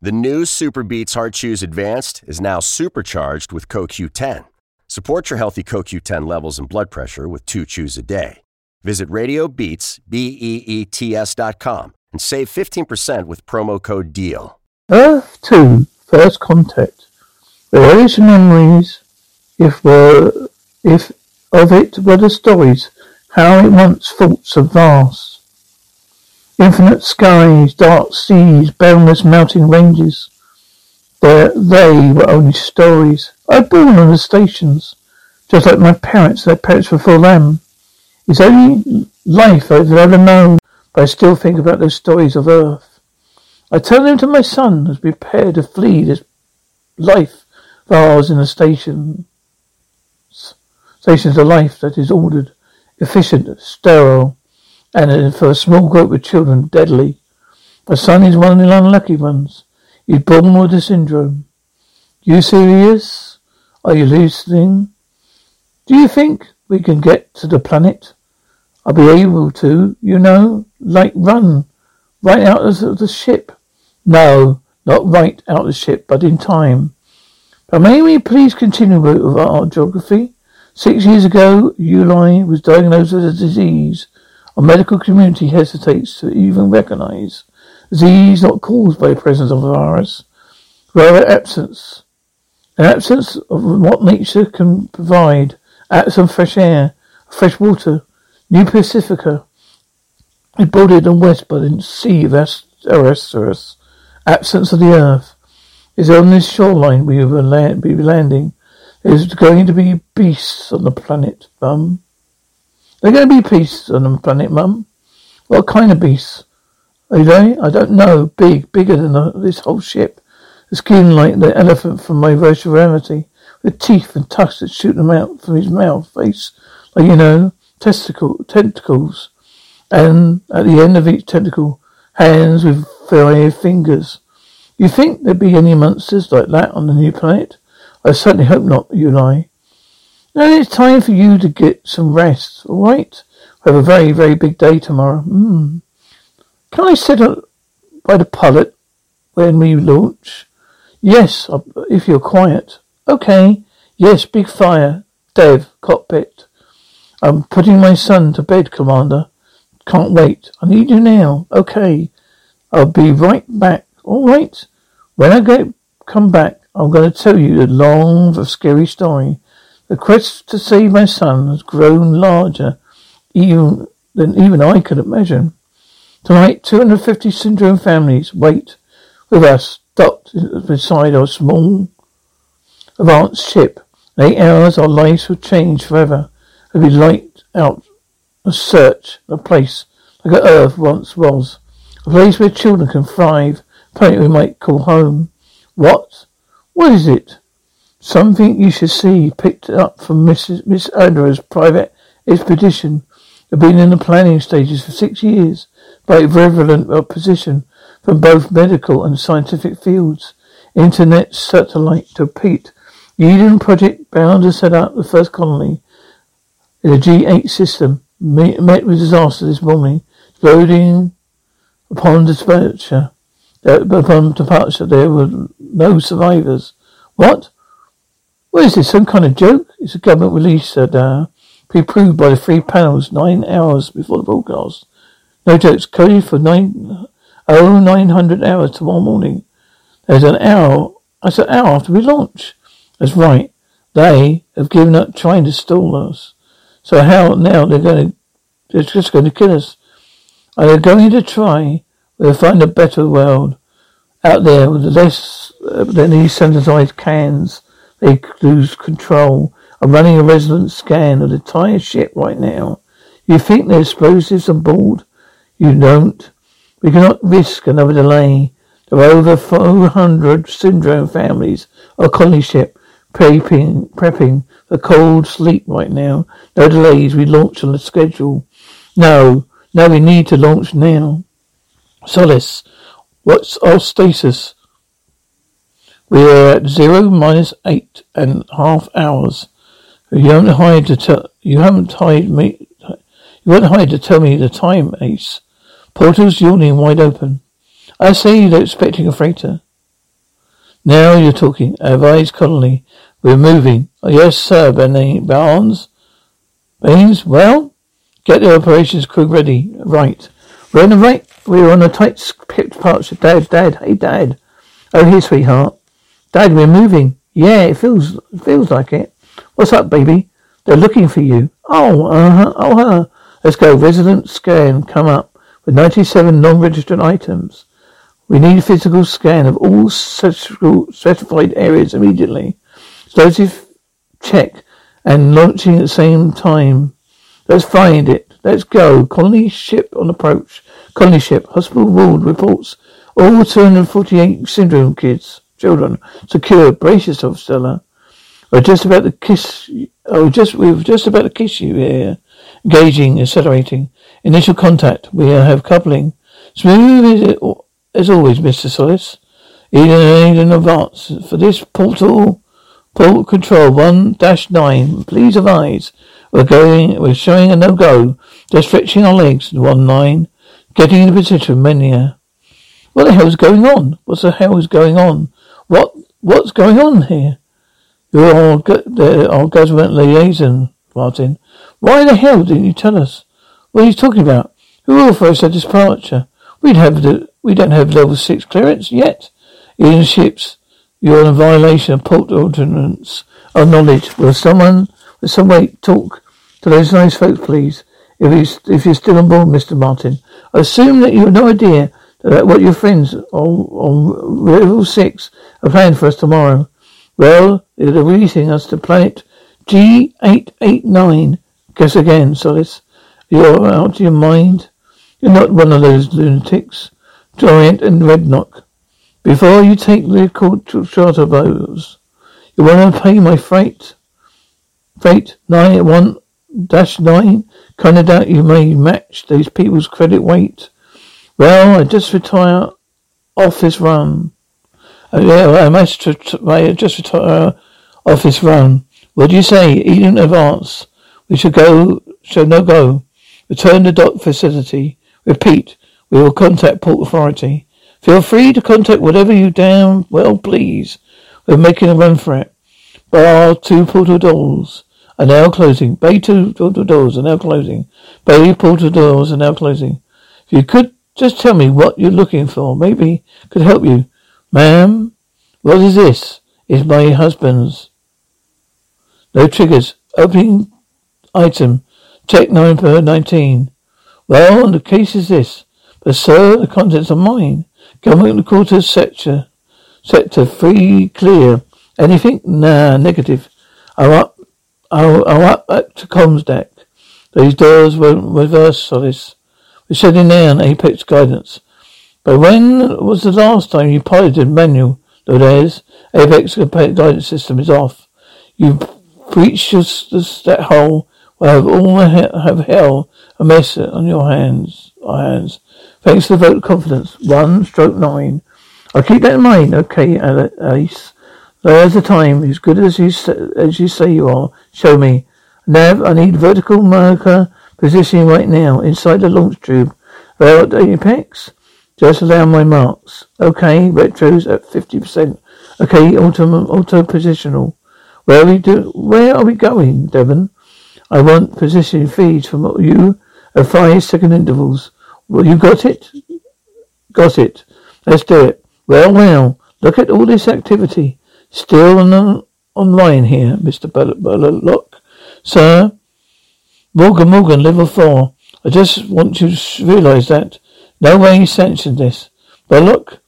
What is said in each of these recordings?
The new SuperBeets Heart Chews Advanced is now supercharged with CoQ10. Support your healthy CoQ10 levels and blood pressure with two chews a day. Visit RadioBeats, B-E-E-T-S dot com and save 15% with promo code DEAL. Earth 2, First Contact. The earliest memories, if were, if of it were the stories, how it once thought so vast. Infinite skies, dark seas, boundless mountain ranges. There, they were only stories. I was born on the stations, just like my parents. Their parents for them. It's only life I've ever known, but I still think about those stories of Earth. I tell them to my son as prepare to flee this life of ours in the station. Stations of life that is ordered, efficient, sterile, and for a small group of children, deadly. My son is one of the unlucky ones. He's born with the syndrome. You serious? Are you listening? Do you think we can get to the planet? I'll be able to, you know, like run right out of the ship. No, not right out of the ship, but in time. But may we please continue with our geography? Six years ago, Uly was diagnosed with a disease our medical community hesitates to even recognize disease not caused by the presence of a virus, rather absence. An absence of what nature can provide, some fresh air, fresh water, New Pacifica, embodied on west by the Sea of Eristheris, absence of the earth. Is on this shoreline we will land, be landing. There's going to be beasts on the planet, bum. They're going to be beasts on the planet, Mum. What kind of beasts? Are they? I don't know. Big, bigger than the, this whole ship. The skin like the elephant from my virtual reality, with teeth and tusks that shoot them out from his mouth, face, like you know, testicle, tentacles, and at the end of each tentacle, hands with five fingers. You think there'd be any monsters like that on the new planet? I certainly hope not, Uly. Now it's time for you to get some rest, all right? We have a very, very big day tomorrow. Mm. Can I sit by the pilot when we launch? Yes, if you're quiet. Okay. Yes, big fire. Dev, cockpit. I'm putting my son to bed, Commander. Can't wait. I need you now. Okay. I'll be right back. All right. When I get come back, I'm going to tell you the long, scary story the quest to save my son has grown larger even than even I could imagine. Tonight, 250 syndrome families wait with us docked beside our small advanced ship. In eight hours, our lives will change forever as we light out a search a place like Earth once was. A place where children can thrive, a planet we might call home. What? What is it? Something you should see, picked up from Mrs. Miss Andrew's private expedition. They've been in the planning stages for six years, by relevant opposition from both medical and scientific fields. Internet satellite to Pete. The Eden Project bound to set up the first colony in a G8 system. Met with disaster this morning, exploding upon departure. Uh, upon departure, there were no survivors. What? What is this, some kind of joke? It's a government release, said uh, pre-approved by the three panels nine hours before the broadcast. No jokes, coded for nine oh nine hundred hours tomorrow morning. There's an hour, that's an hour after we launch. That's right. They have given up trying to stall us. So how now they're going to, they're just going to kill us. Are they going to try? We'll find a better world out there with less uh, than these synthesized cans they lose control. I'm running a resonance scan of the entire ship right now. You think there's explosives on board? You don't. We cannot risk another delay. There are over 400 syndrome families on colony ship prepping, prepping for cold sleep right now. No delays. We launch on the schedule. No, no, we need to launch now. Solace, what's our status? We are at zero minus eight and a half hours. You haven't hired to tell. You haven't hired me. You haven't hired to tell me the time, Ace. Portals yawning wide open. I say you're expecting a freighter. Now you're talking. Advise Connolly. We're moving. Oh, yes, sir, Benny eh, Barnes. Baines, well, get the operations crew ready. Right. We're on the right. We're on a tight picked patch. Dad, Dad, hey, Dad. Oh, here, sweetheart. Dad, we're moving. Yeah, it feels feels like it. What's up, baby? They're looking for you. Oh, uh-huh, oh, uh-huh. Let's go. Resident scan come up with 97 non-registered items. We need a physical scan of all specified areas immediately. Explosive check and launching at the same time. Let's find it. Let's go. Colony ship on approach. Colony ship. Hospital ward reports. All 248 syndrome kids, children, Secure, Brace yourself, Stella. We're just about to kiss. Oh, just we've just about to kiss you here. Engaging, accelerating. Initial contact. We have coupling. Smooth as always, Mr. Solace. Eden, in advance for this portal. Port control one dash nine. Please advise. We're going. We're showing a no go. Just stretching our legs. One nine. Getting in the position. Mania. What the hell is going on? What the hell is going on? What What's going on here? You're our, our government liaison, Martin. Why the hell didn't you tell us? What are you talking about? Who authorized our departure? We'd have the, we don't have level six clearance yet. In ships, you're in violation of port ordinance of knowledge. Will someone, will someone talk to those nice folks, please? If if you're still on board, Mr. Martin, I assume that you have no idea that what your friends on, on level six are planning for us tomorrow. Well, they're releasing us to planet G889. Guess again, Solace. You're out of your mind. You're not one of those lunatics. Giant and Redknock. Before you take the charter boats, you want to pay my freight? Freight nine one dash nine. Kind of doubt you may match these people's credit weight. Well, I just retire off this run. Uh, yeah, I must just retire off this run. What do you say? Eden advance. We should go. Should no go. Return to dock facility. Repeat. We will contact port authority. Feel free to contact whatever you damn well please. We're making a run for it. Bar two portal doors are now closing. Bay two portal doors are now closing. Bay portal doors are now closing. If you could just tell me what you're looking for, maybe could help you. Ma'am, what is this? It's my husband's. No triggers. Opening item. Check 9 per 19. Well, the case is this. But sir, the contents are mine. Government quarters sector. Sector free clear. Anything? Nah, negative. I'm up. I'm, up to comms deck. These doors won't reverse Solace. We're shutting down Apex guidance. But when was the last time you piloted manual, Lodez? Apex guidance system is off. You breached that hole. We'll have all have hell a mess on your hands. Our hands. Thanks for the vote of confidence. One stroke nine. I'll keep that in mind. Okay, Ace. There's the time. As good as you as you say you are. Show me. Nav, I need vertical marker positioning right now inside the launch tube. Well, apex. Just allow my marks. Okay, retros at fifty percent. Okay, auto auto positional. Where are we do? Where are we going, Devon? I want position feeds from you at five second intervals. Well, you got it? Got it. Let's do it. Well, well, look at all this activity. Still on, online here, Mr. Bullock. Sir? Morgan, Morgan, level four. I just want you to realize that. No way you sanctioned this. But look,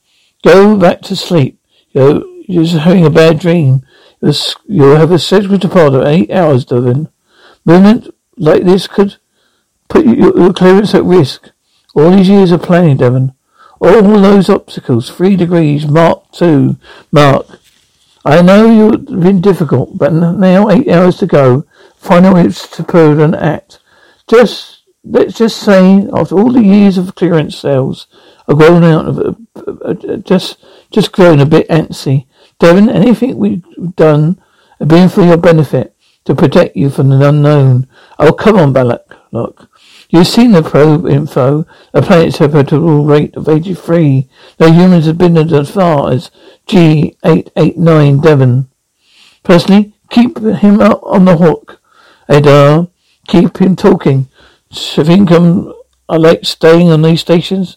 go back to sleep. You're, you're just having a bad dream. You'll have a schedule departure eight hours, Devon. Movement like this could put your clearance at risk. All these years of planning, Devon. All those obstacles, three degrees, Mark two, Mark. I know you've been difficult, but now eight hours to go. Final it's to prove an act. Just, let's just say, after all the years of clearance sales, I've grown out of uh, uh, just, just grown a bit antsy. Devon, anything we've done has been for your benefit, to protect you from the unknown. Oh, come on, Balak. Look. You've seen the probe info. The planet's temperature rate of 83. No humans have been as far as G889 Devon. Personally, keep him up on the hook. Adair, uh, keep him talking. So think I'm, I like staying on these stations?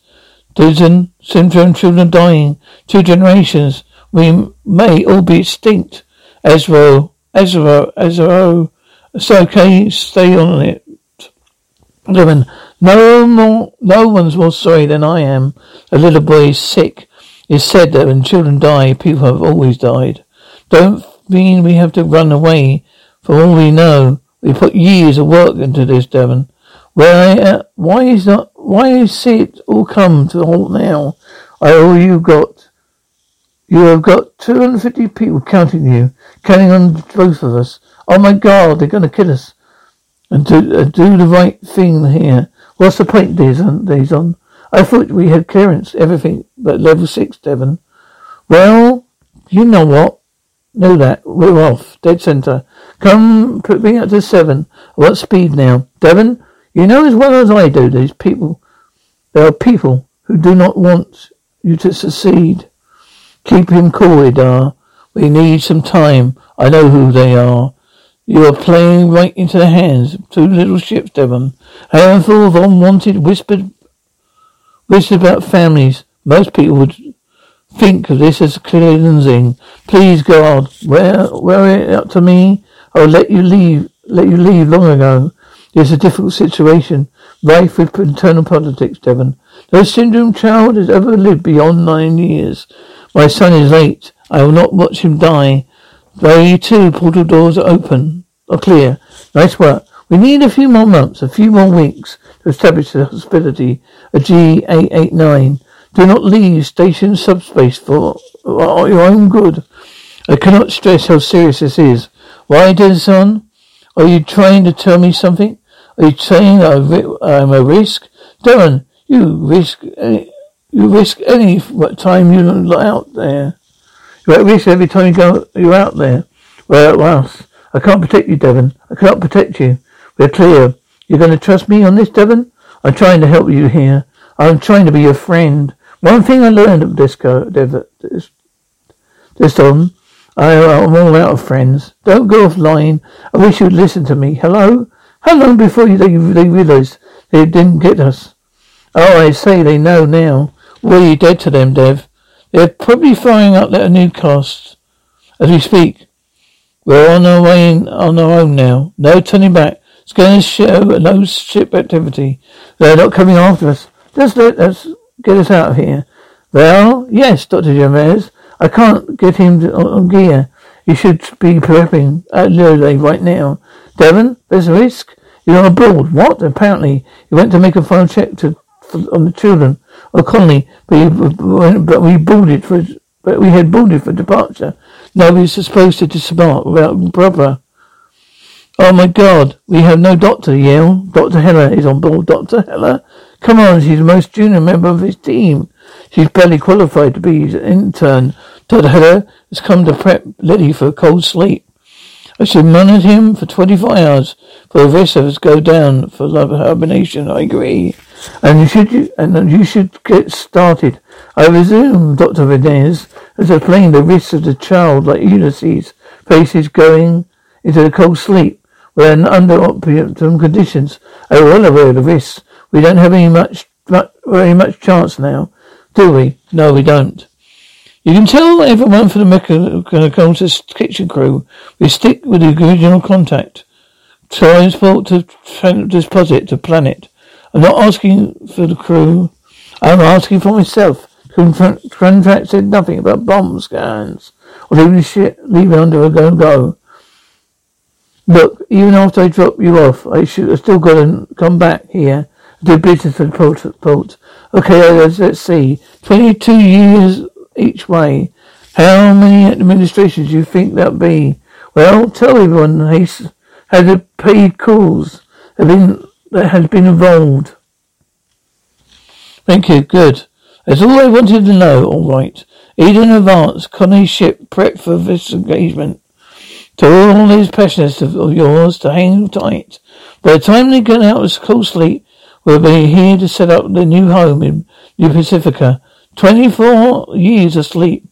Dozen syndrome children dying. Two generations. We may all be extinct. Ezra, Ezra, Ezra. It's okay. Stay on it. Devon, no more, no one's more sorry than I am. A little boy is sick. It's said that when children die, people have always died. Don't mean we have to run away. For all we know, we put years of work into this, Devon. Why, uh, why is not, why is it all come to a halt now? I all you got. You have got 250 people counting you, counting on both of us. Oh my God, they're going to kill us and do, uh, do the right thing here. What's the point, Dazon? I thought we had clearance, everything but level six, Devon. Well, you know what? Know that. We're off. Dead center. Come, put me up to seven. What speed now? Devon, you know as well as I do, these people, there are people who do not want you to succeed. Keep him cool, Adair. We need some time. I know who they are. You are playing right into the hands two little ships, Devon. A handful of unwanted whispered whispered about families. Most people would think of this as cleansing. Please God, where where it up to me, Will let you leave let you leave long ago. It's a difficult situation, rife with internal politics, Devon. No syndrome child has ever lived beyond nine years. My son is late. I will not watch him die. They too, portal doors are open, are clear. Nice work. We need a few more months, a few more weeks to establish the hospitality of G889. Do not leave station subspace for your own good. I cannot stress how serious this is. Why, son? Are you trying to tell me something? Are you saying I'm a risk? Darren, you risk any, you risk any time you're out there. You're at risk every time you go, you're out there. Well, well, I can't protect you, Devon. I cannot protect you. We're clear. You're going to trust me on this, Devon? I'm trying to help you here. I'm trying to be your friend. One thing I learned at Disco, Dev, this, this on, I, I'm all out of friends. Don't go offline. I wish you'd listen to me. Hello? How long before they, they realized they didn't get us? Oh, I say they know now. Well, you dead to them, Dev. They're probably firing up their new cast as we speak. We're on our way in, on our own now. No turning back. It's going to show no ship activity. They're not coming after us. Just let us get us out of here. Well, yes, Dr. Jamez. I can't get him to, uh, on gear. You should be prepping uh, at Lille right now. Devon, there's a risk. You're on board. What? Apparently, you went to make a final check to on the children of Connolly, but, but we boarded for, but we had boarded for departure. Nobody's supposed to disembark without brother. Oh my God, we have no doctor, Yale. Dr. Heller is on board. Dr. Heller? Come on, she's the most junior member of his team. She's barely qualified to be his intern. Dr. Heller has come to prep Liddy for a cold sleep. I should monitor him for 24 hours for the rest of us go down for love hibernation. I agree. And you should, and you should get started. I resume, Dr. Venez, has explained the risks of the child like Ulysses faces going into a cold sleep when under optimum conditions. I am well aware of the risks. We don't have any much, much, very much chance now, do we? No, we don't. You can tell everyone from the Mechanicals uh, kitchen crew we stick with the original contact. Transport to deposit to planet. I'm not asking for the crew. I'm asking for myself. Contract said nothing about bomb scans or leaving shit, leaving under a go go. Look, even after I drop you off, I should have still got to come back here do business for the port. Okay, uh, let's, let's see. 22 years each way. How many administrations do you think that'll be? Well, tell everyone has had paid calls have been that has been involved. Thank you. Good. That's all I wanted to know. All right. In advance. Connie's ship prepped for this engagement. To all these passengers of yours to hang tight. By the time they get out of cool sleep, we'll be here to set up the new home in New Pacifica. Twenty-four years asleep.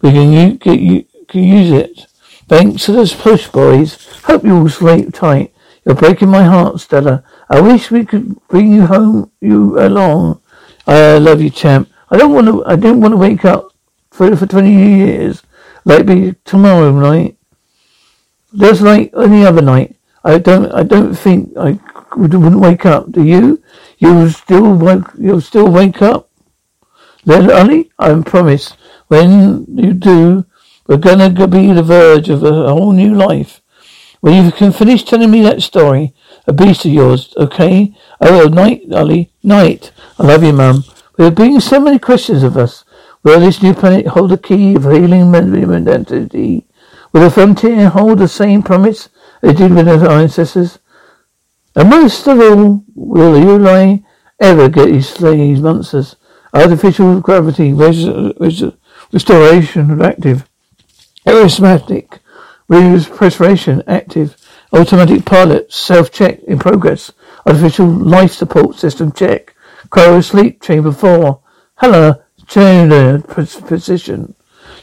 We can, get, can use it. Thanks to this push, boys. Hope you all sleep tight. You're breaking my heart, Stella. I wish we could bring you home, you along. I love you, champ. I don't want to. I didn't want to wake up for for twenty years. Like be tomorrow night. Just like any other night. I don't. I don't think I wouldn't wake up. Do you? You still wake. You'll still wake up. Then, honey, I promise. When you do, we're gonna be the verge of a whole new life. When you can finish telling me that story, a beast of yours, okay? Oh, night, Ollie, night. I love you, Mum. There have been so many questions of us. Will this new planet hold the key of healing identity? Will the frontier hold the same promise they did with our ancestors? And most of all, will the Uly ever get his, these monsters? Artificial gravity, res- res- restoration active, aerosmatic, respiration active, automatic pilot, self-check in progress, artificial life support system check, cryo sleep chamber 4, hello, chamber position,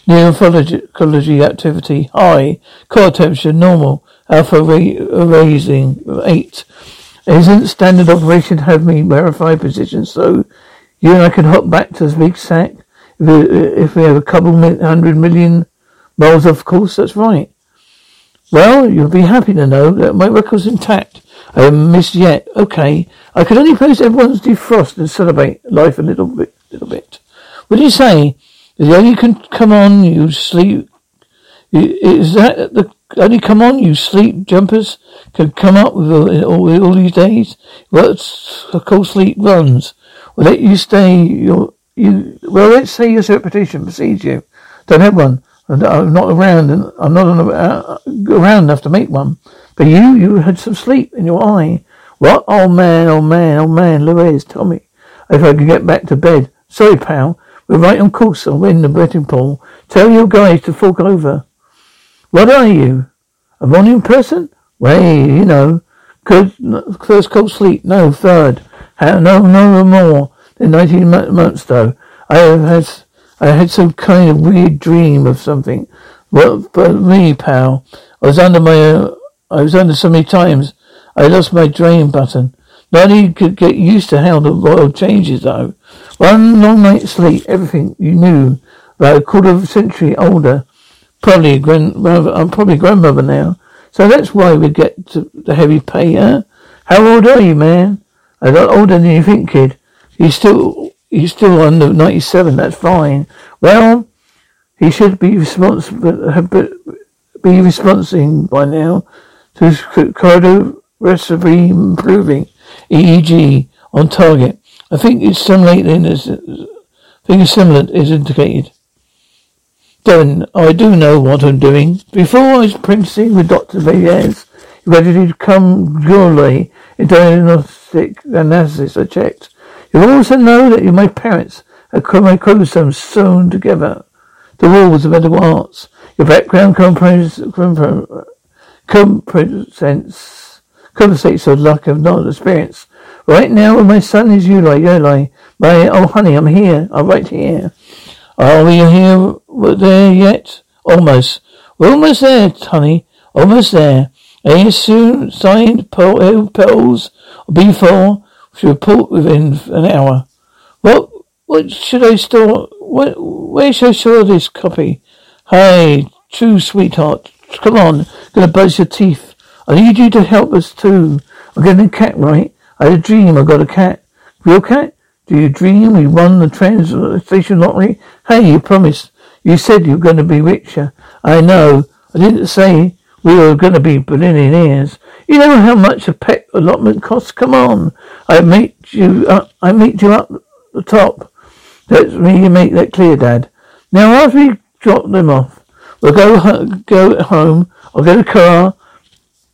neurology activity high, core temperature normal, alpha ra- raising 8. Isn't standard operation have me verify position so you and I can hop back to the big sack if we, if we have a couple hundred million miles of course that's right. Well, you'll be happy to know that my record's intact. I haven't missed yet. Okay. I can only post everyone's defrost and celebrate life a little bit little bit. What do you say? The only can come on you sleep is that the only come on you sleep jumpers can come up with all, all, these days? What's well, cold sleep runs? Well let you stay your you well let's say your reputation precedes you. Don't have one. I'm not around, and I'm not uh, around enough to make one. But you, you had some sleep in your eye. What? Oh man, oh man, oh man, Louise, tell me if I can get back to bed. Sorry, pal. We're right on course. I'll win the betting pool. Tell your guys to fork over. What are you? A morning person? Way, you know. Good, first cold sleep. No, third. no, no more than 19 months though. I have had I had some kind of weird dream of something. What, but me, pal, I was under my, uh, I was under so many times, I lost my drain button. Nobody could get used to how the world changes though. One long night's sleep, everything you knew about a quarter of a century older. Probably a grandmother, I'm probably grandmother now. So that's why we get the heavy pay, huh? How old are you, man? A lot older than you think, kid. You still He's still under 97, that's fine. Well, he should be responsible, be responding by now to cardiorespiratory improving, EEG on target. I think it's stimulating as, I think it's similar is indicated. Then I do know what I'm doing. Before I was apprenticing with Dr. Bayes, ready to come Gurley in diagnostic analysis I checked. You also know that my parents had my chromosomes sewn together. The walls of medical arts. Your background compensates, compensates for lack of knowledge experience. Right now, my son is Uly, Uly. My, oh honey, I'm here. I'm right here. Are we here there yet? Almost. We're almost there, honey. Almost there. A soon signed pearls B4 she report within an hour. What? What should I store? What, where should I store this copy? Hey, true sweetheart. Come on. Gonna buzz your teeth. I need you to help us too. I'm getting a cat, right? I had a dream I got a cat. Real cat? Do you dream we won the train lottery? Hey, you promised. You said you were going to be richer. I know. I didn't say we were going to be billionaires. You know how much a pet allotment costs? Come on. I meet you up. I meet you up the top. Let me make that clear, Dad. Now, after we drop them off, we'll go go home. I'll get a car,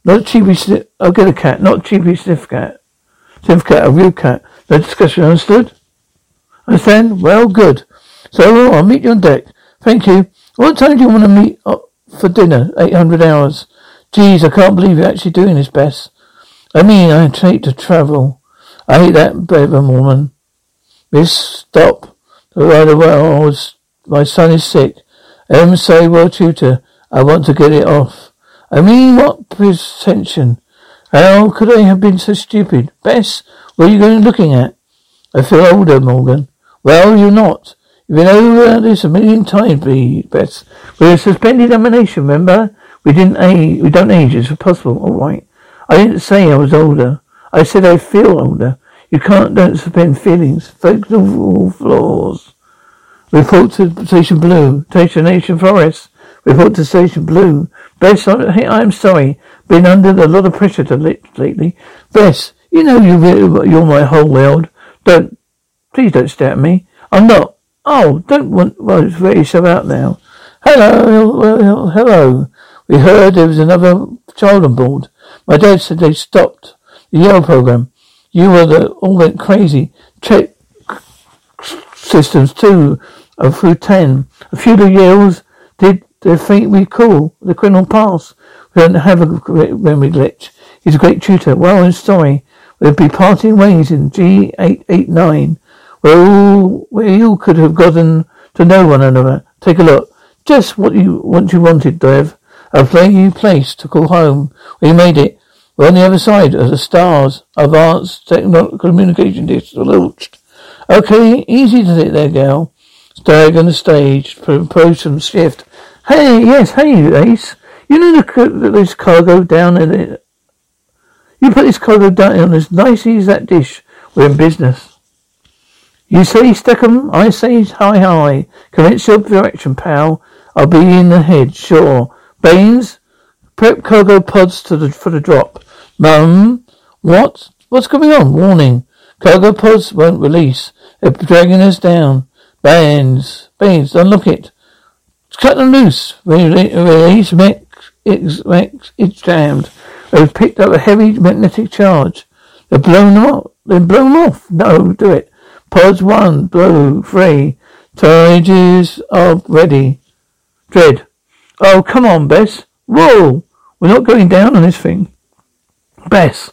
not a cheapy sniff. I'll get a cat, not a cheapy sniff cat. Sniff cat, a real cat. Discussion, understood? Understand? Well, good. So I'll meet you on deck. Thank you. What time do you want to meet up for dinner? Eight hundred hours. Geez, I can't believe you're actually doing this, Bess. I mean, I hate to travel. I hate that Bevan woman. Miss, stop. Right away, I was, my son is sick. Em say, well, tutor, I want to get it off. I mean, what pretension? How could I have been so stupid? Bess, what are you going looking at? I feel older, Morgan. Well, you're not. You've been over this a million times, Bess. We're suspended examination, remember? We didn't age, we don't age, it's impossible. All right. I didn't say I was older. I said I feel older. You can't don't suspend feelings. Fatal flaws. Report to Station Blue. Station Nation Forest. Report to Station Blue. Bess, I'm sorry. Been under a lot of pressure to lately. Bess, you know you really, you're my whole world. Don't, please don't stare at me. I'm not. Oh, don't want, well, it's very so out now. Hello, hello. We heard there was another child on board. My dad said they stopped the Yale program. You were the all went crazy. Check systems too. Uh, through ten. A few of the Yales did they think we call the criminal pass. We don't have a memory glitch. He's a great tutor. Well, in story, we'll be parting ways in G eight eight nine. Where all where you could have gotten to know one another. Take a look. Just what you what you wanted, Dev. A place to call home. We made it. We're on the other side of the stars. Advanced technological communication dish launched. Okay, easy to sit there, gal. Stag on the stage. Promotion shift. Hey, yes, hey, Ace. You know the, this cargo down in it. You put this cargo down on as nicely as that dish. We're in business. You say Steckham, I say hi hi. Commence your direction, pal. I'll be in the head, sure. Baines, prep cargo pods to the, for the drop. Mum, what? What's going on? Warning. Cargo pods won't release. They're dragging us down. Bands. Bands, unlock it. Cut them loose. Release. It's, mech, it's jammed. They've picked up a heavy magnetic charge. They're blown them off. They're blown off. No, do it. Pods one, blow, three. Charges are ready. Dread. Oh, come on, Bess. Whoa! We're not going down on this thing. Bess,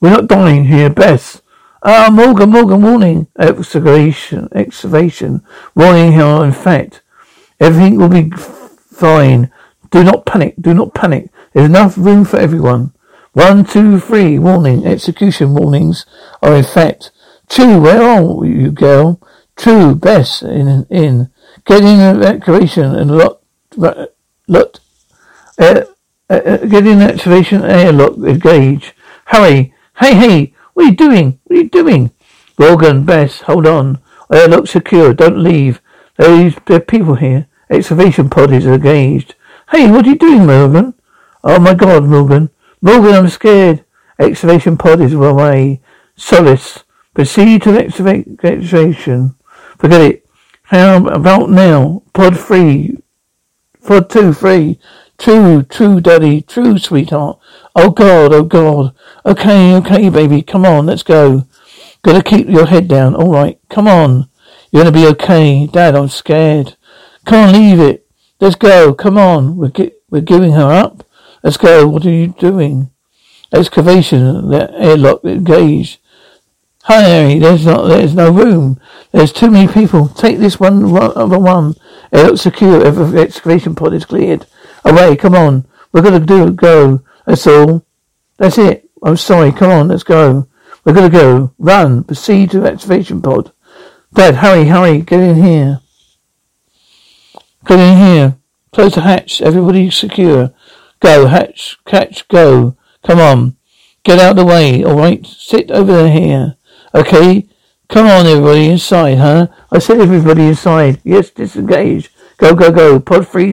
we're not dying here, Bess. Ah, Morgan, Morgan, warning. Excavation, excavation. Warning here, in fact. Everything will be fine. Do not panic, do not panic. There's enough room for everyone. One, two, three, warning. Execution warnings are in fact. True, where are you, girl? True, Bess, in, in. Get in evacuation and lot, lot, uh, uh, get in activation airlock gauge. Hurry! Hey, hey! What are you doing? What are you doing? Morgan, Bess, hold on. Airlock secure. Don't leave. There's there are people here. Excavation pod is engaged. Hey, what are you doing, Morgan? Oh my God, Morgan. Morgan, I'm scared. Excavation pod is away. Solace. Proceed to excavation. Forget it. How about now? Pod three. Pod two, three. True, true, daddy. True, sweetheart. Oh God, oh God. Okay, okay, baby. Come on, let's go. Gotta keep your head down. All right, come on. You're gonna be okay. Dad, I'm scared. On, leave it. Let's go. Come on. We're gi- we're giving her up. Let's go. What are you doing? Excavation. The airlock engaged. Hi, Harry. There's not. There's no room. There's too many people. Take this one. Other one. Airlock secure. Every excavation pod is cleared. Away, come on. We're gonna do go. That's all. That's it. I'm sorry. Come on, let's go. We're gonna go. Run. Proceed to activation pod. Dad, hurry, hurry. Get in here. Get in here. Close the hatch. Everybody secure. Go. Hatch. Catch. Go. Come on. Get out the way. All right. Sit over there here. Okay. Come on, everybody inside, huh? I said everybody inside. Yes, disengage. Go, go, go. Pod free.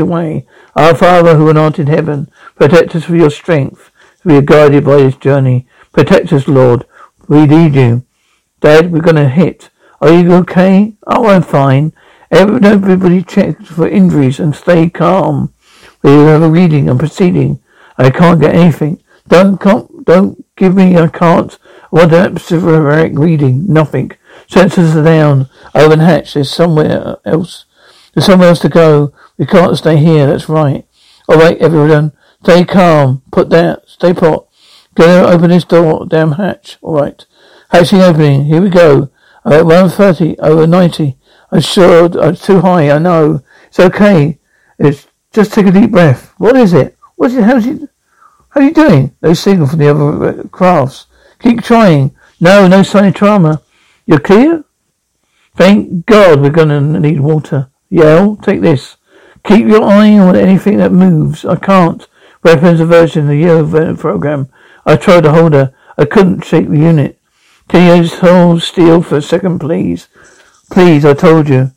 Away. Our Father who art in heaven, protect us with your strength. We are guided by this journey. Protect us, Lord. We need you. Dad, we're gonna hit. Are you okay? Oh, I'm fine. Everybody check for injuries and stay calm. We have a reading and proceeding. I can't get anything. Don't come, don't give me, I can't. What an specific reading. Nothing. Sensors are down. Open hatch. There's somewhere else. There's somewhere else to go. We can't stay here, that's right. Alright, everyone. Stay calm. Put that. Stay put. Go open this door. Damn hatch. Alright. Hatching opening. Here we go. Alright, 130. Over 90. I'm sure I'm too high. I know. It's okay. It's just take a deep breath. What is it? What's it? How's it? How are you doing? No signal from the other uh, crafts. Keep trying. No, no sign of trauma. You're clear? Thank God we're gonna need water. Yale, take this. Keep your eye on anything that moves. I can't. Weapons aversion, the yellow program. I tried to hold her. I couldn't shake the unit. Can you hold still for a second, please? Please, I told you.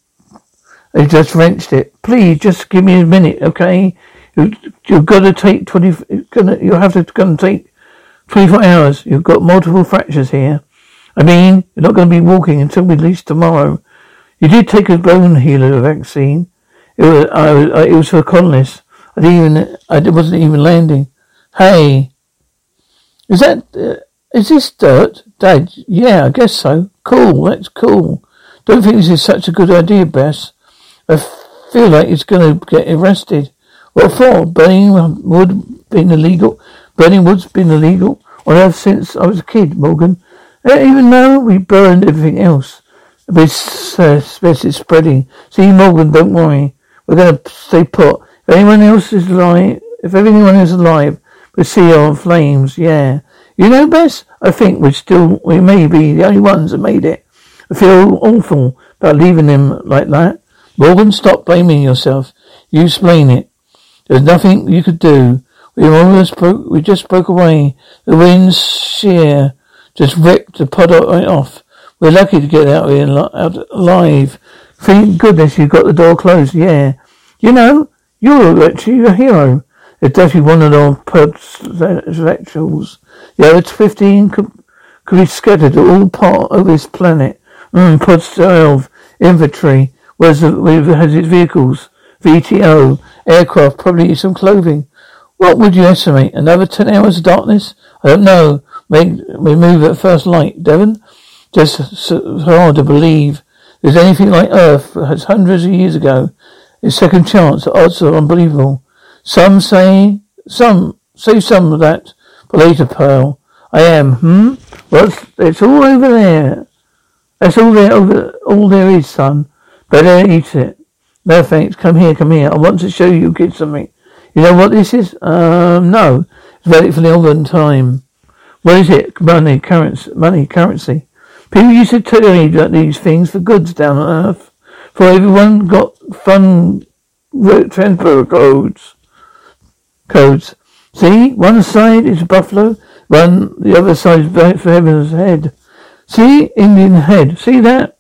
I just wrenched it. Please, just give me a minute, okay? You, you've got to take twenty. Gonna, you have to gonna take twenty-four hours. You've got multiple fractures here. I mean, you're not going to be walking until at least tomorrow. You did take a bone healer vaccine. It was, I I, it was for colonists. I didn't even, I wasn't even landing. Hey, is that, uh, is this dirt? Dad, yeah, I guess so. Cool, that's cool. Don't think this is such a good idea, Bess. I feel like it's going to get arrested. What for? Burning wood been illegal? Burning wood's been illegal on Earth since I was a kid, Morgan. Even though we burned everything else. This uh, is spreading. See, Morgan, don't worry. We're going to stay put. If anyone else is alive, if anyone is alive, we see our flames. Yeah. You know, Bess, I think we're still, we may be the only ones that made it. I feel awful about leaving them like that. Morgan, stop blaming yourself. You explain it. There's nothing you could do. We almost broke, we just broke away. The wind's sheer just ripped the pod off. We're lucky to get out here out alive. Thank goodness you got the door closed. Yeah. You know, you're actually a hero. It's definitely one of our intellectuals. The other 15 could, could be scattered all part of this planet. Mm, pod 12, infantry, where's the, has its vehicles, VTO, aircraft, probably some clothing. What would you estimate? Another 10 hours of darkness? I don't know. We move at first light. Devon? Just so hard to believe. There's anything like Earth as hundreds of years ago. It's second chance. The odds are unbelievable. Some say, some, say some of that. Later, Pearl. I am, hmm? Well, it's, it's all over there. That's all there, over, all there is, son. Better eat it. No thanks. Come here, come here. I want to show you kids something. You know what this is? Um, no. It's valid for the olden time. What is it? Money, currency, money, currency. People used to trade these things for goods down on Earth. For everyone got fun transfer codes. Codes. See, one side is buffalo, one the other side is for heaven's head. See, Indian head. See that?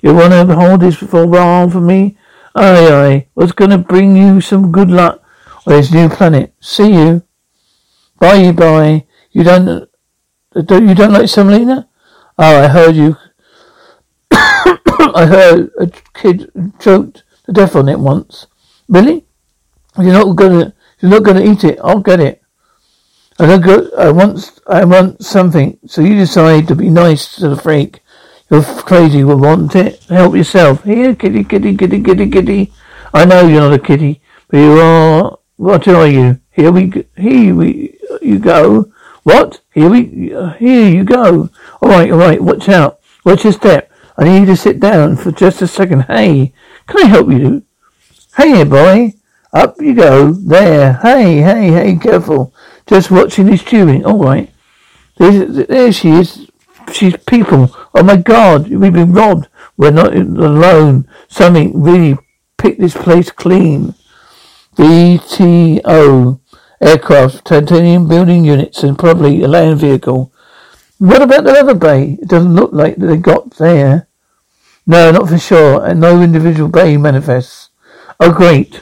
You want to hold this for a while for me? Aye, aye. What's going to bring you some good luck on this new planet? See you. Bye, bye. You don't, uh, don't you don't like Semolina? Oh, I heard you. I heard a kid choked to death on it once. Really? You're not gonna, you're not gonna eat it. I'll get it. I don't go, I want, I want something. So you decide to be nice to the freak. You're crazy, will want it. Help yourself. Here, kitty, kitty, kitty, kitty, kitty. I know you're not a kitty, but you are, what are you? Here we, here we, you go. What? Here we, here you go. Alright, alright, watch out. Watch your step. I need you to sit down for just a second. Hey, can I help you? Hey, boy. Up you go. There. Hey, hey, hey, careful. Just watching this chewing. Alright. There there she is. She's people. Oh my god, we've been robbed. We're not alone. Something really picked this place clean. DTO aircraft, titanium building units, and probably a land vehicle. What about the other bay? It doesn't look like they got there. No, not for sure, and no individual bay manifests. Oh, great.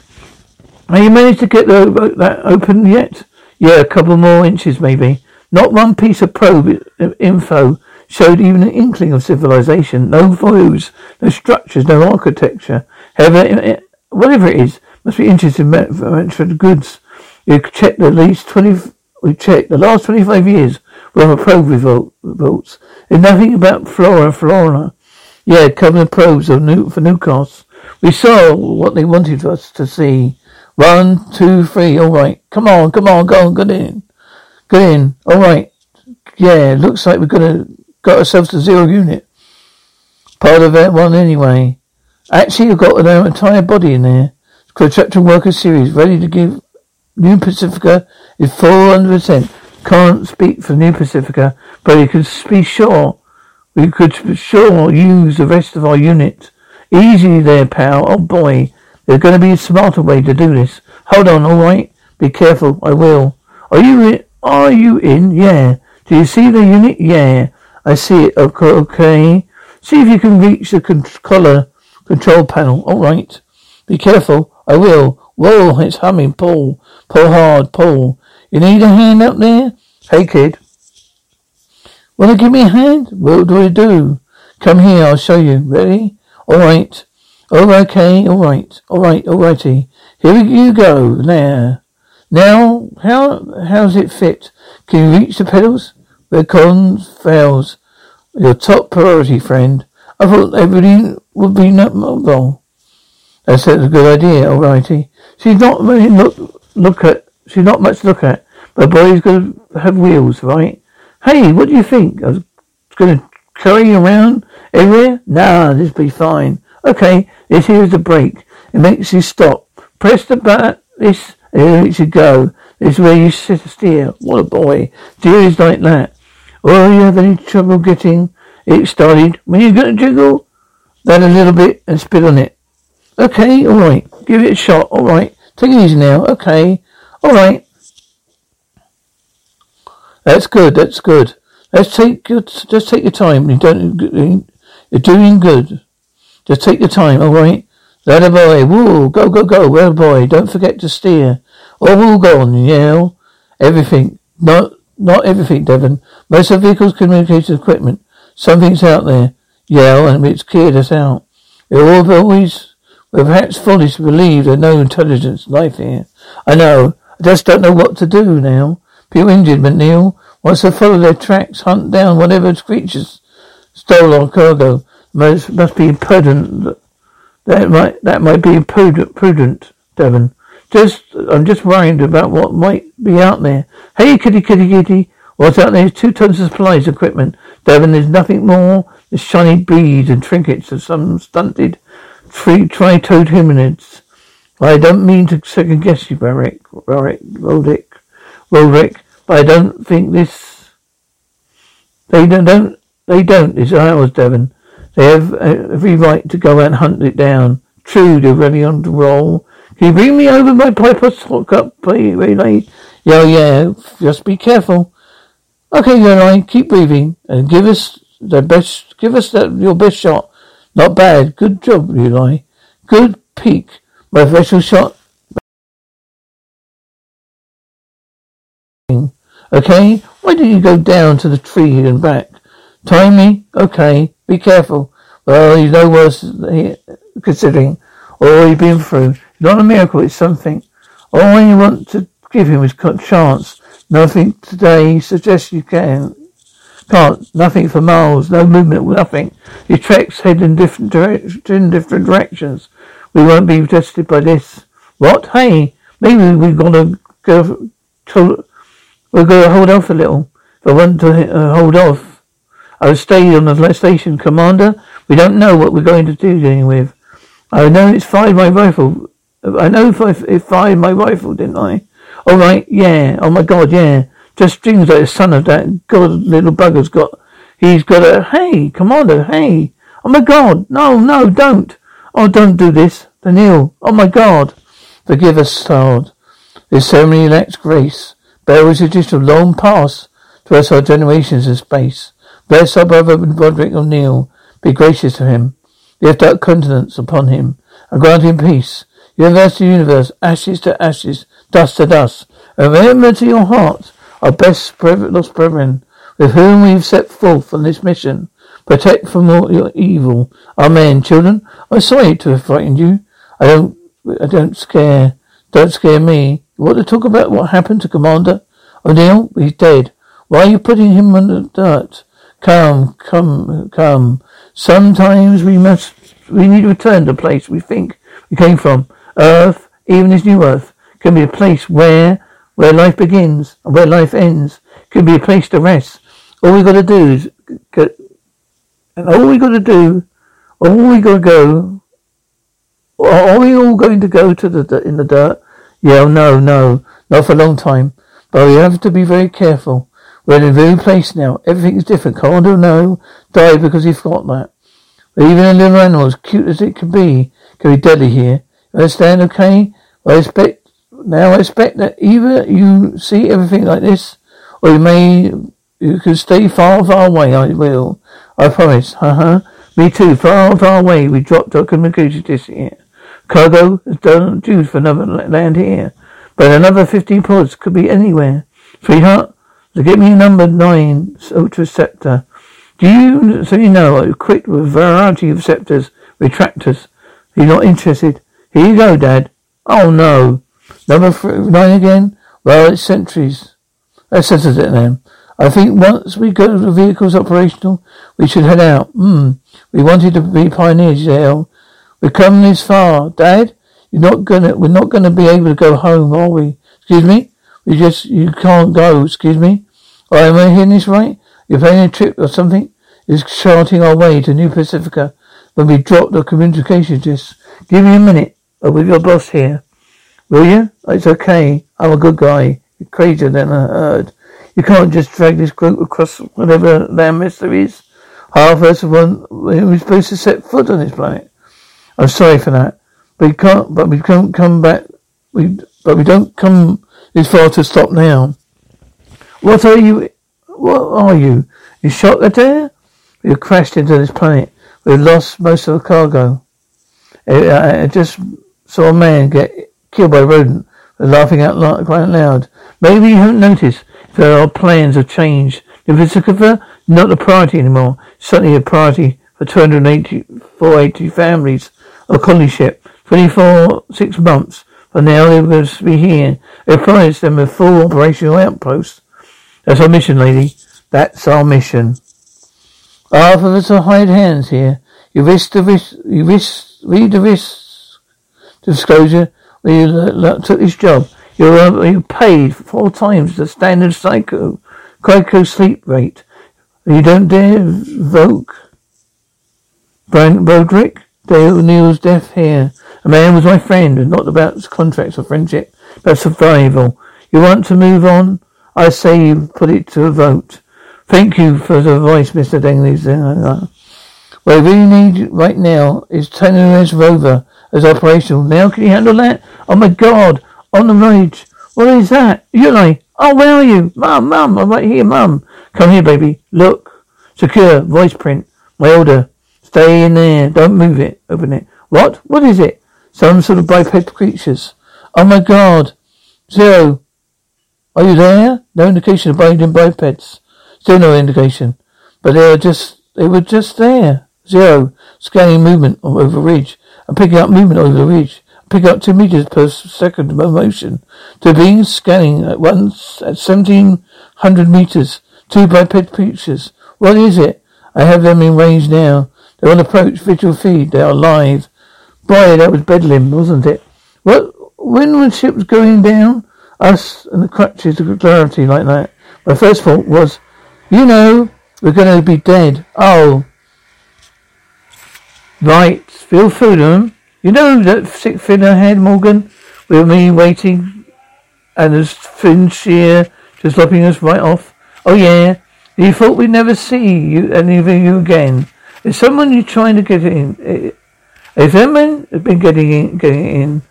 Have you managed to get the, that open yet? Yeah, a couple more inches maybe. Not one piece of probe uh, info showed even an inkling of civilization. No views, no structures, no architecture. However, whatever it is, must be interested in manufactured goods. You checked at least 20, we checked the last 25 years worth of probe results. There's nothing about flora fauna. Yeah, covering probes of new, for Newcastle. We saw what they wanted us to see. One, two, three, alright. Come on, come on, go on, get in. Get in. Alright. Yeah, looks like we're gonna got ourselves to zero unit. Part of that one anyway. Actually, you've got an entire body in there. Contractor Worker Series ready to give New Pacifica is 400%. Can't speak for New Pacifica, but you can be sure we could sure use the rest of our unit. Easy there, pal. Oh boy, there's going to be a smarter way to do this. Hold on, all right. Be careful. I will. Are you in? Are you in? Yeah. Do you see the unit? Yeah. I see it. Okay. okay. See if you can reach the con- collar control panel. All right. Be careful. I will. Whoa, it's humming. Pull. Pull hard. Pull. You need a hand up there? Hey, kid. Wanna give me a hand? What do I do? Come here, I'll show you. Ready? All right. Oh, okay. All right. All right. All righty. Here you go. Now. Now, how, how's it fit? Can you reach the pedals? Where cons fails. Your top priority, friend. I thought everybody would be not mobile. That's a good idea, all righty. She's not really look look at she's not much to look at, but boy's gonna have wheels, right? Hey, what do you think? I was gonna carry you around everywhere? Nah, this be fine. Okay, this here's the brake. It makes you stop. Press the button this it makes you go. This is where you sit a steer. What a boy. Steer is like that. Oh, you have any trouble getting it started when you're gonna jiggle? That a little bit and spit on it. Okay, alright. Give it a shot. Alright. Take it easy now. Okay. Alright. That's good. That's good. Let's take your, just take your time. You don't, you're doing good. Just take your time. Alright. That a boy. Woo. Go, go, go. That a boy. Don't forget to steer. Or we'll go on. Yale. Everything. Not, not everything, Devon. Most of the vehicle's communication equipment. Something's out there. Yale, and it's cleared us out. We're always perhaps foolish to believe there's no intelligence life here. I know. I just don't know what to do now. People injured, McNeil wants to follow their tracks, hunt down whatever creatures stole our cargo. Must, must be prudent. That might that might be prudent, prudent, Devon. Just I'm just worried about what might be out there. Hey, kitty, kitty, kitty. What's out there two tons of supplies, equipment. Devon, there's nothing more. The shiny beads and trinkets of some stunted Three tri-toed hominids. I don't mean to second guess you, Barrick, Barrick, Rodick, Roderick, but I don't think this. They don't, don't they don't. It's ours, Devon. They have every right to go out and hunt it down. True, they're ready on the roll. Can you bring me over my piper stock up, relay? Yeah, yeah. Just be careful. Okay, Relay, keep breathing and give us the best. Give us the, your best shot. Not bad. Good job, Eli. Good peek. My vessel shot. Okay? Why did you go down to the tree and back? Time me? Okay. Be careful. Well, he's no worse considering all you've been through. Not a miracle, it's something. All you want to give him is a chance. Nothing today suggests you can. Can't. Nothing for miles. No movement. Nothing. The tracks head in different in different directions. We won't be tested by this. What? Hey, maybe we've got to go. To, we're going to hold off a little. If I want to uh, hold off, I will stay on the station, Commander. We don't know what we're going to do dealing with. I know it's fired my rifle. I know if I it fired my rifle, didn't I? All right, yeah. Oh my God, yeah. Just dreams like the son of that god little bugger's got. He's got a hey, commander, hey. Oh my God, no, no, don't. Oh, don't do this, Daniel. Oh my God, forgive us, Lord. This ceremony lacks grace. Bear is a digital long past to us our generations in space. Bless our brother Broderick O'Neill. Be gracious to him. Lift up countenance upon him and grant him peace. Universe to universe, ashes to ashes, dust to dust. And remember to your heart our best lost brethren, with whom we have set forth on this mission. Protect from all your evil. Amen. Children, I'm sorry to have frightened you. I don't, I don't scare, don't scare me. You want to talk about what happened to Commander oh, O'Neill? He's dead. Why are you putting him in the dirt? Come, come, come. Sometimes we must, we need to return to the place we think we came from. Earth, even this new earth, can be a place where where life begins and where life ends can be a place to rest. All we got to do is get, and all we got to do, all we got to go, are we all going to go to the in the dirt? Yeah, no, no, not for a long time. But we have to be very careful. We're in a new place now. Everything is different. Can't no die because he forgot that. But even a little animal, as cute as it can be, can be deadly here. You understand? Okay. Well, I expect now I expect that either you see everything like this, or you may, you can stay far, far away. I will. I promise. Uh huh. Me too. Far, far away. We dropped our communication disc here. Cargo is done due for another land here. But another 15 pods could be anywhere. Sweetheart, so get me number nine Ultra Scepter. Do you, so you know, equipped with a variety of scepters, retractors. You're not interested? Here you go, Dad. Oh no. Number three, nine again? Well, it's centuries. That settles it then. I think once we get the vehicles operational, we should head out. Hmm. We wanted to be pioneers, Dale. We've come this far. Dad, you're not gonna, we're not gonna be able to go home, are we? Excuse me? We just, you can't go, excuse me? Oh, am I hearing this right? You're planning a trip or something? Is charting our way to New Pacifica when we drop the communication disc. Give me a minute. I'll be your boss here. Will you? It's okay. I'm a good guy. You're crazier than I heard. You can't just drag this group across whatever landmass is. Half of us one we're supposed to set foot on this planet. I'm sorry for that. But we can't but we can't come back we but we don't come this far to stop now. What are you what are you? You shot the dare? You crashed into this planet. We've lost most of the cargo. I just saw a man get killed by a rodent. They're laughing out loud, quite loud. Maybe you haven't noticed that our plans have changed. The Pacifica, not a priority anymore. Suddenly a priority for 280, 480 families of colony ship. 24, six months. For now going to be here. They promised them a full operational outpost. That's our mission, lady. That's our mission. Half of us are hired hands here. You risk the risk, you risk, read the risk disclosure you took this job, you were you're paid four times the standard psycho psycho sleep rate. You don't dare vote Brian Roderick Dale O'Neill's death here. A man was my friend, and not about contracts or friendship, but survival. You want to move on? I say you put it to a vote. Thank you for the advice, Mr. Dingley. What I really need right now is Tenor's rover as operational. Now can you handle that? Oh my god! On the road. What is that? You like? Oh, where are you? Mum, mum, I'm right here, mum. Come here, baby. Look. Secure. Voice print. My order. Stay in there. Don't move it. Open it. What? What is it? Some sort of biped creatures. Oh my god. Zero. Are you there? No indication of biting bipeds. Still no indication. But they were just, they were just there. Zero. Scanning movement over ridge. I'm picking up movement over the ridge. I pick up two meters per second of motion. To being scanning at once at seventeen hundred meters. Two biped creatures. What is it? I have them in range now. They're on approach, visual feed. They are live. Boy, that was bedlam, wasn't it? What? When the ship was going down? Us and the crutches of clarity like that. My first thought was, you know, we're going to be dead. Oh. Right. Phil Foodham. You know that sick I had, Morgan? With me waiting and there's Finn Shear just lopping us right off. Oh yeah. You thought we'd never see you any of you again. Is someone you trying to get in? Eh, if anyone has been getting in, getting in,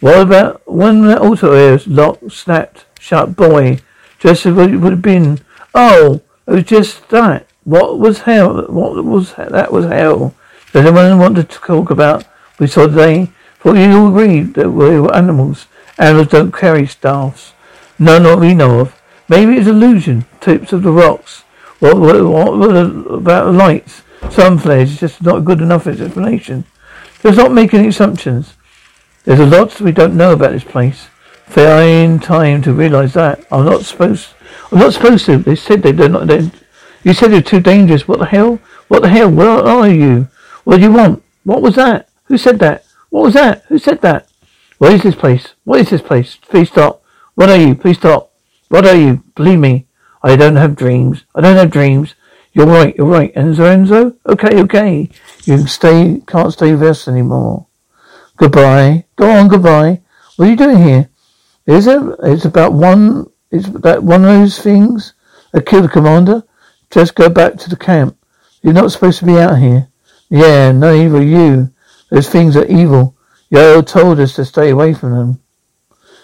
what about one that also is locked, snapped, shut boy, just as it would have been? Oh, it was just that. What was hell? What was that? Was hell? Does anyone want to talk about? We saw today. Thought you all agreed that we were animals. Animals don't carry staffs. None that we know of. Maybe it's illusion. Tips of the rocks. What, what, what, about the lights? Some flares is just not good enough as explanation. Let's not make any assumptions. There's a lot we don't know about this place. Fine time to realise that. I'm not supposed. I'm not supposed to. They said they do not. They, you said they're too dangerous. What the hell? What the hell? Where are you? What do you want? What was that? Who said that? What was that? Who said that? What is this place? What is this place? Please stop. What are you? Please stop. What are you? Believe me, I don't have dreams. I don't have dreams. You're right. You're right. Enzo, Enzo. Okay, okay. You can stay. Can't stay with us anymore. Goodbye. Go on, goodbye. What are you doing here? Is it? It's about one. It's that one of those things that killed the commander. Just go back to the camp. You're not supposed to be out here. Yeah, neither you. Those things are evil. Yo told us to stay away from them.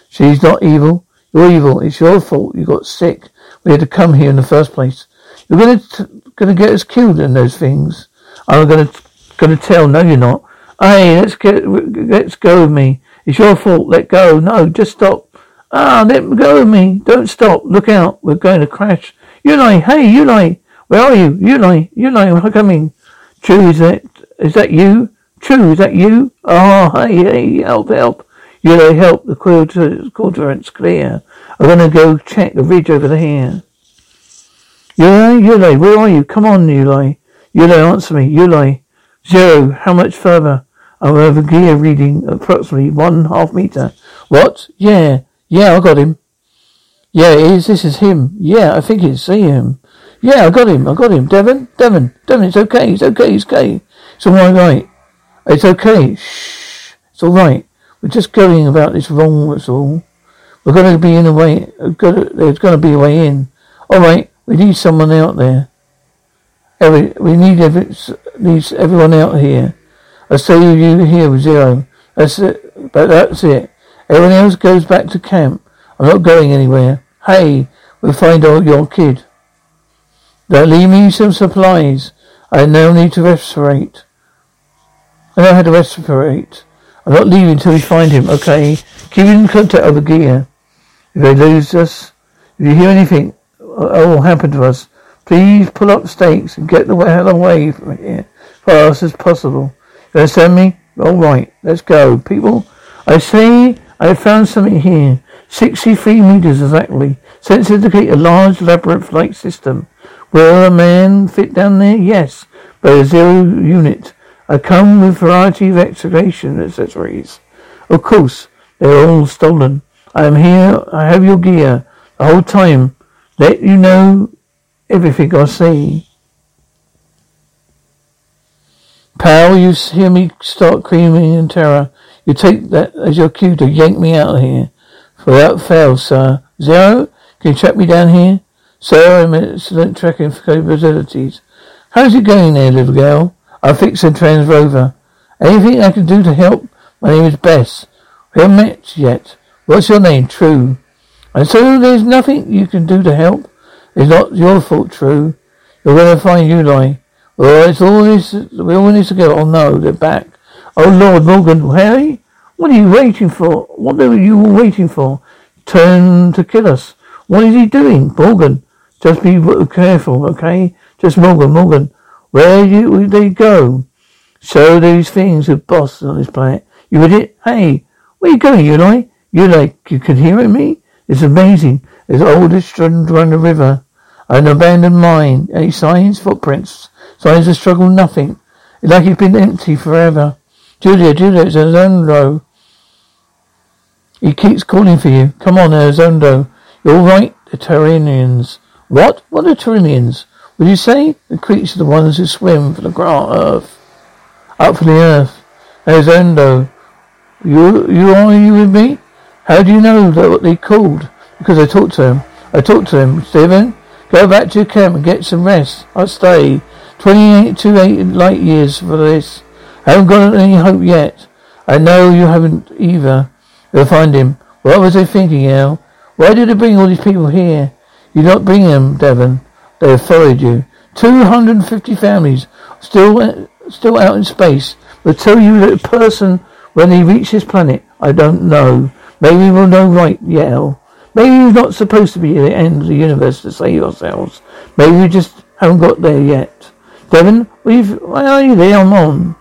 She's not evil. You're evil. It's your fault. You got sick. We had to come here in the first place. You're gonna t- gonna get us killed in those things. I'm gonna gonna tell. No, you're not. Hey, let's get, let's go with me. It's your fault. Let go. No, just stop. Ah, let go of me. Don't stop. Look out. We're going to crash. Uly, hey, Uly. Where are you? Uly, Uly, I'm coming. True, is that, is that you? True, is that you? Oh, hey, hey, help, help. Uly, help. The quadrant's clear. I'm to go check the ridge over here. Uly, Uly, where are you? Come on, Uly. Uly, answer me. Uly. Zero. How much further? I'm over gear reading approximately one half meter. What? Yeah. Yeah, I got him. Yeah, is. This is him. Yeah, I think it's see him. Yeah, I got him. I got him. Devon? Devon. Devon, it's okay. It's okay. It's okay. It's all right. It's okay. Shh. It's all right. We're just going about this wrong, that's all. We're going to be in a way, there's going to be a way in. All right. We need someone out there. Every, we need, every, needs everyone out here. I say you here with zero. That's it. But that's it. Everyone else goes back to camp. I'm not going anywhere. Hey, we'll find out your kid. Now leave me some supplies. I now need to respirate. I know how to respirate. I'm not leaving until we find him, okay? Keep in contact over gear. If they lose us, if you hear anything, uh, will happen to us, please pull up stakes and get the hell away from here fast as possible. You understand me? All right, let's go. People, I say I found something here. 63 meters exactly. Sensors indicate a large labyrinth-like system. Will a man fit down there? Yes, but a zero unit. I come with variety of excavation accessories. Of course, they're all stolen. I am here. I have your gear. The whole time. Let you know everything I see. Pal, you hear me start screaming in terror. You take that as your cue to yank me out of here. Without fail, sir. Zero, can you track me down here? Sir, I'm excellent tracking capabilities. How's it going there, little girl? I'll fix a TransRover. Anything I can do to help? My name is Bess. We haven't met yet. What's your name? True. And so there's nothing you can do to help? It's not your fault, True. You're going to find Uly. Well, it's all this, we all need to go. Oh no, they're back. Oh Lord, Morgan, Harry? What are you waiting for? What are you all waiting for? Turn to kill us. What is he doing? Morgan, just be careful, okay? Just Morgan, Morgan. Where you, where they go? So these things with boss on this planet. You idiot. Hey, Where you going, Uly? You like you can hear me? It's amazing. There's old strand run the river. An abandoned mine. Any signs? Footprints. Signs of struggle, nothing. It's like it's been empty forever. Julia, Julia, it's Alonzo. He keeps calling for you. Come on, Alonzo. You're all right. The Terrians. What? What are Terrians? Would you say? The creatures are the ones who swim for the ground earth. Up for the earth. Alonzo. You, you are you with me? How do you know that what they called? Because I talked to him. I talked to him. Stephen, go back to your camp and get some rest. I'll stay. Twenty-two eight light years for this. I haven't got any hope yet. I know you haven't either. You'll find him. What was I thinking, Al? Why did they bring all these people here? You not bring them, Devon. They have followed you. Two hundred and fifty families still eh, still out in space. Will tell you that a person when he reaches planet. I don't know. Maybe we'll know right, yeah. Maybe we're not supposed to be at the end of the universe to save ourselves. Maybe we just haven't got there yet. Devon, we've, why are you there? I'm on.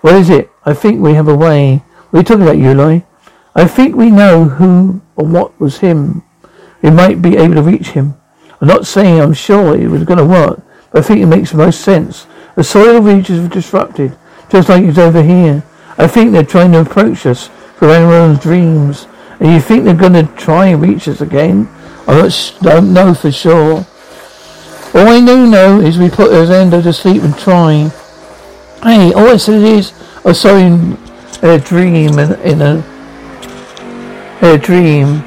What is it? I think we have a way. We're talking about, Uly? I think we know who or what was him. We might be able to reach him. I'm not saying I'm sure it was going to work, but I think it makes the most sense. The soil regions are disrupted, just like it's over here. I think they're trying to approach us from anyone's dreams. And you think they're going to try and reach us again? I don't know for sure. All I do know is we put Alonzo to sleep and try. Hey, all I said is I saw him in a dream in, in a a dream.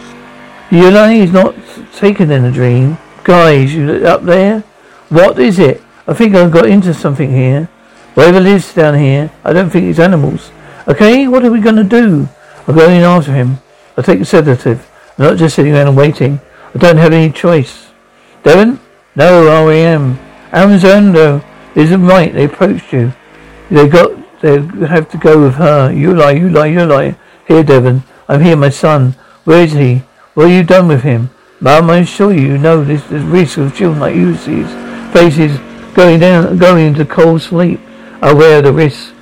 You know he's not taken in a dream. Guys, you up there? What is it? I think I've got into something here. Whatever lives down here, I don't think it's animals. Okay, what are we going to do? I'm going after him. I'll take a sedative. I'm not just sitting around and waiting. I don't have any choice. Devon? No, oh, R.E.M. Amazondo isn't right. They approached you. They got, they have to go with her. You lie, you lie, you lie. Here, Devon. I'm here, my son. Where is he? What have you done with him? Mum, I'm sure you know this, this risk of children like you sees faces going down, going into cold sleep. Aware of the risk.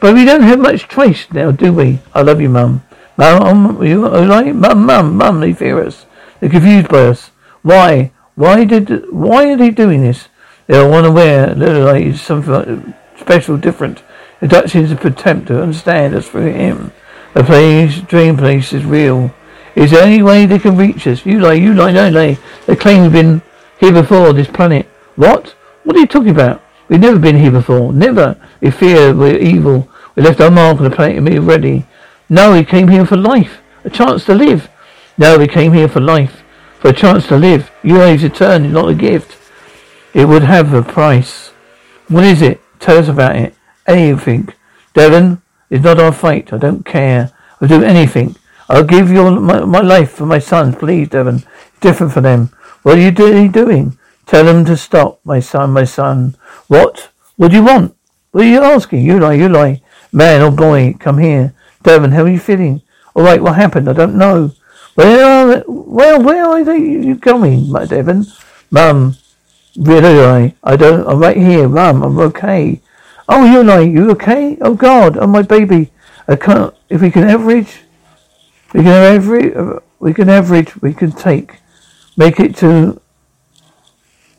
But we don't have much choice now, do we? I love you, Mum. Mum, you like Mum, Mum, Mum, they fear us. They're confused by us. Why? Why did? Why are they doing this? They are unaware that like something special, different. The Dutch is attempt to understand us through him. The place, dream place is real. Is there any way they can reach us? You lie, you lie, don't lie. They claim we've been here before, this planet. What? What are you talking about? We've never been here before. Never. We fear we're evil. We left our mark on the planet and we are ready. No, we came here for life. A chance to live. No, we came here for life. For a chance to live. You is eternal, not a gift. It would have a price. What is it? Tell us about it. Anything. Devon, it's not our fate. I don't care. I'll do anything. I'll give you my, my life for my sons. Please, Devon. It's different for them. What are you do, doing? Tell them to stop, my son, my son. What? What do you want? What are you asking? You lie, you lie. Man or boy, come here. Devon, how are you feeling? All right, what happened? I don't know. Where are where where are you going, my Devon? Mum, really, I I don't. I'm right here, Mum. I'm okay. Oh, you like you okay? Oh God, oh my baby. I can't. If we can average, we can average. We can average. We can take, make it to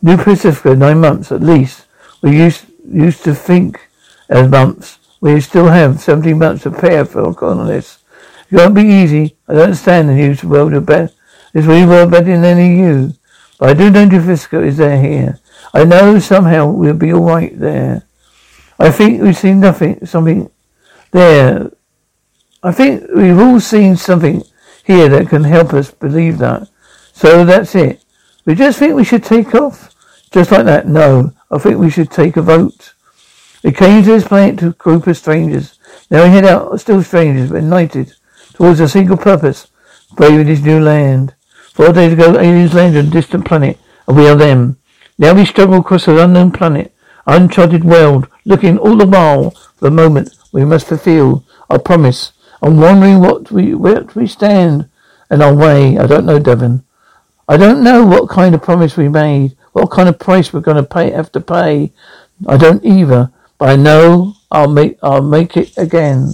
New Pacifica nine months at least. We used used to think as months. We still have 17 months to prepare for colonists. It won't be easy. I don't understand the news world of better. This really world better than any you. But I do know Jafisco is there here. I know somehow we'll be alright there. I think we've seen nothing, something there. I think we've all seen something here that can help us believe that. So that's it. We just think we should take off. Just like that. No. I think we should take a vote. We came to this planet to a group of strangers. Now we head out, still strangers, but united towards a single purpose, braving this new land. Four days ago, aliens landed on a distant planet, and we are them. Now we struggle across an unknown planet, uncharted world, looking all the while for the moment we must fulfill our promise. I'm wondering what we where we stand and our way. I don't know, Devon. I don't know what kind of promise we made, what kind of price we're going to pay have to pay. I don't either. But I know I'll make I'll make it again.